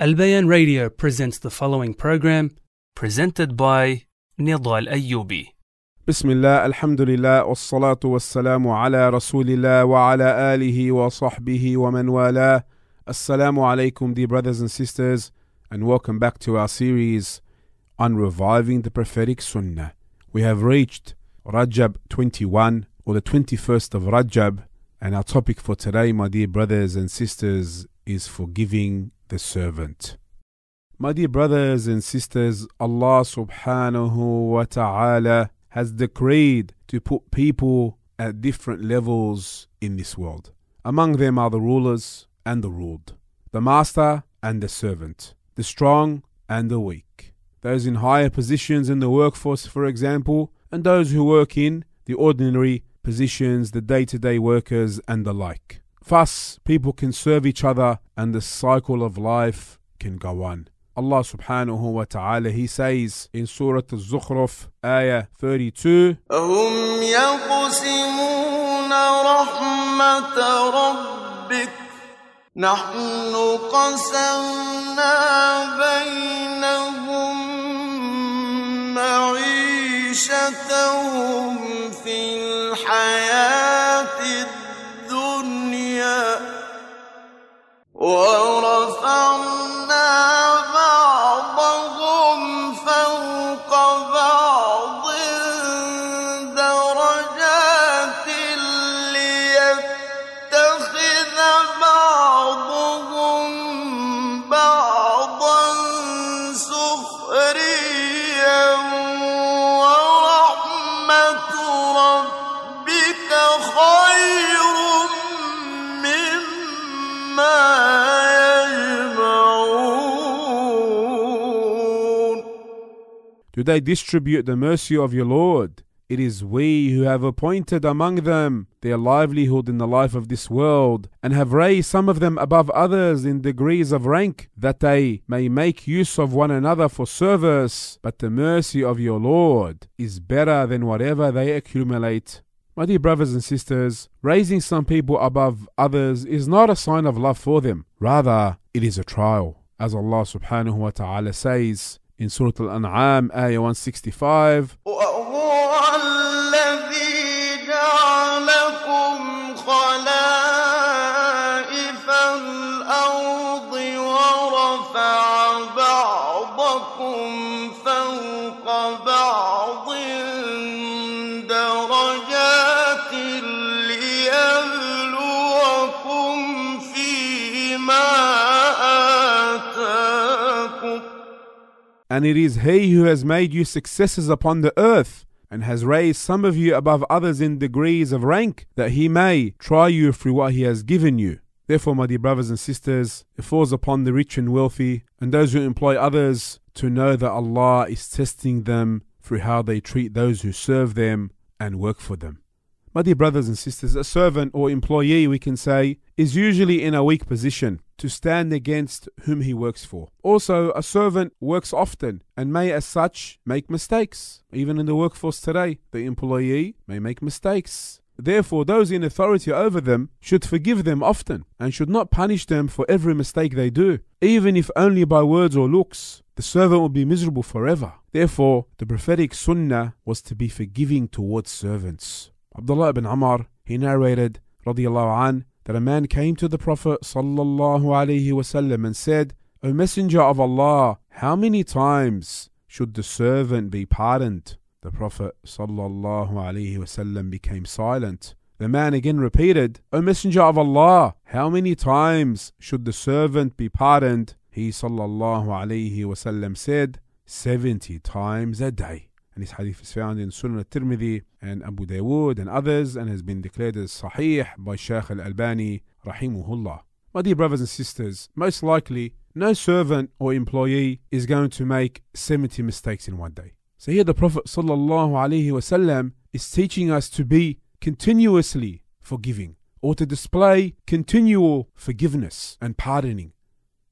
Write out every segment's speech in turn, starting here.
Al Bayan Radio presents the following program, presented by Nedal Ayoubi. بسم الله الحمد لله والصلاة والسلام على رسول الله وعلى آله وصحبه ومن والاه Assalamu alaikum dear brothers and sisters and welcome back to our series on reviving the prophetic sunnah. We have reached Rajab 21 or the 21st of Rajab and our topic for today my dear brothers and sisters is forgiving the servant. My dear brothers and sisters, Allah subhanahu wa ta'ala has decreed to put people at different levels in this world. Among them are the rulers and the ruled, the master and the servant, the strong and the weak, those in higher positions in the workforce, for example, and those who work in the ordinary positions, the day to day workers, and the like. Thus, people can serve each other and the cycle of life can go on. Allah subhanahu wa ta'ala, He says in Surah Al-Zukhruf, Ayah 32, هم يقسمون رحمة ربك نحن قسمنا بينهم معيشتهم في Do they distribute the mercy of your Lord? It is we who have appointed among them their livelihood in the life of this world, and have raised some of them above others in degrees of rank, that they may make use of one another for service. But the mercy of your Lord is better than whatever they accumulate. My dear brothers and sisters, raising some people above others is not a sign of love for them. Rather, it is a trial. As Allah subhanahu wa ta'ala says in Surah Al-An'am, ayah 165, وهو الذي جعلكم خلائف الأرض ورفع بعضكم And it is He who has made you successors upon the earth, and has raised some of you above others in degrees of rank, that He may try you through what He has given you. Therefore, my dear brothers and sisters, it falls upon the rich and wealthy, and those who employ others, to know that Allah is testing them through how they treat those who serve them and work for them. My dear brothers and sisters, a servant or employee, we can say, is usually in a weak position to stand against whom he works for. Also, a servant works often and may, as such, make mistakes. Even in the workforce today, the employee may make mistakes. Therefore, those in authority over them should forgive them often and should not punish them for every mistake they do, even if only by words or looks. The servant will be miserable forever. Therefore, the prophetic sunnah was to be forgiving towards servants. Abdullah ibn Umar, he narrated, radiallahu an, that a man came to the Prophet wasallam and said, O Messenger of Allah, how many times should the servant be pardoned? The Prophet wasallam became silent. The man again repeated, O Messenger of Allah, how many times should the servant be pardoned? He wasallam said, 70 times a day. And this hadith is found in Sunan al-Tirmidhi and Abu Dawood and others and has been declared as Sahih by Shaykh al-Albani rahimahullah. My dear brothers and sisters, most likely no servant or employee is going to make 70 mistakes in one day. So here the Prophet sallallahu alaihi wasallam is teaching us to be continuously forgiving or to display continual forgiveness and pardoning.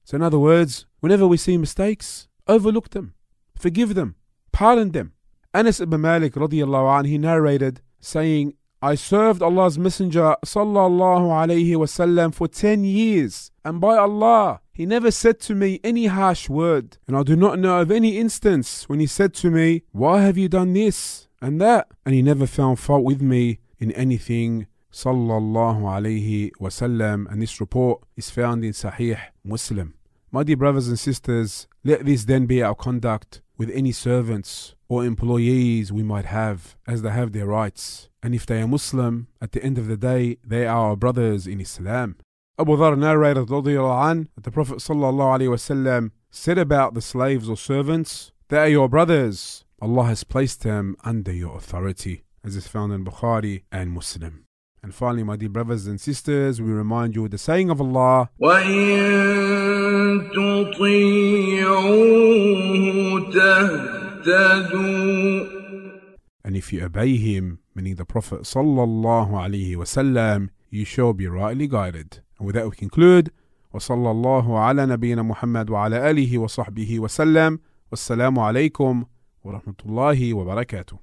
So in other words, whenever we see mistakes, overlook them, forgive them, pardon them. Anas ibn Malik radiallahu anh, he narrated saying, I served Allah's Messenger sallallahu alaihi wasallam for 10 years, and by Allah, he never said to me any harsh word, and I do not know of any instance when he said to me, Why have you done this and that? And he never found fault with me in anything. Sallallahu alaihi wasallam, and this report is found in Sahih Muslim. My dear brothers and sisters, let this then be our conduct with any servants or employees we might have, as they have their rights. And if they are Muslim, at the end of the day, they are our brothers in Islam. Abu Dhar narrated an, that the Prophet ﷺ said about the slaves or servants, They are your brothers. Allah has placed them under your authority, as is found in Bukhari and Muslim. And finally, my dear brothers and sisters, we remind you of the saying of Allah, وإن تطيعوه تهتدوا and if you obey him, meaning the Prophet sallallahu alaihi wasallam, you shall be rightly guided. And with that we conclude. وصلى الله على نبينا محمد وعلى آله وصحبه وسلم والسلام عليكم ورحمة الله وبركاته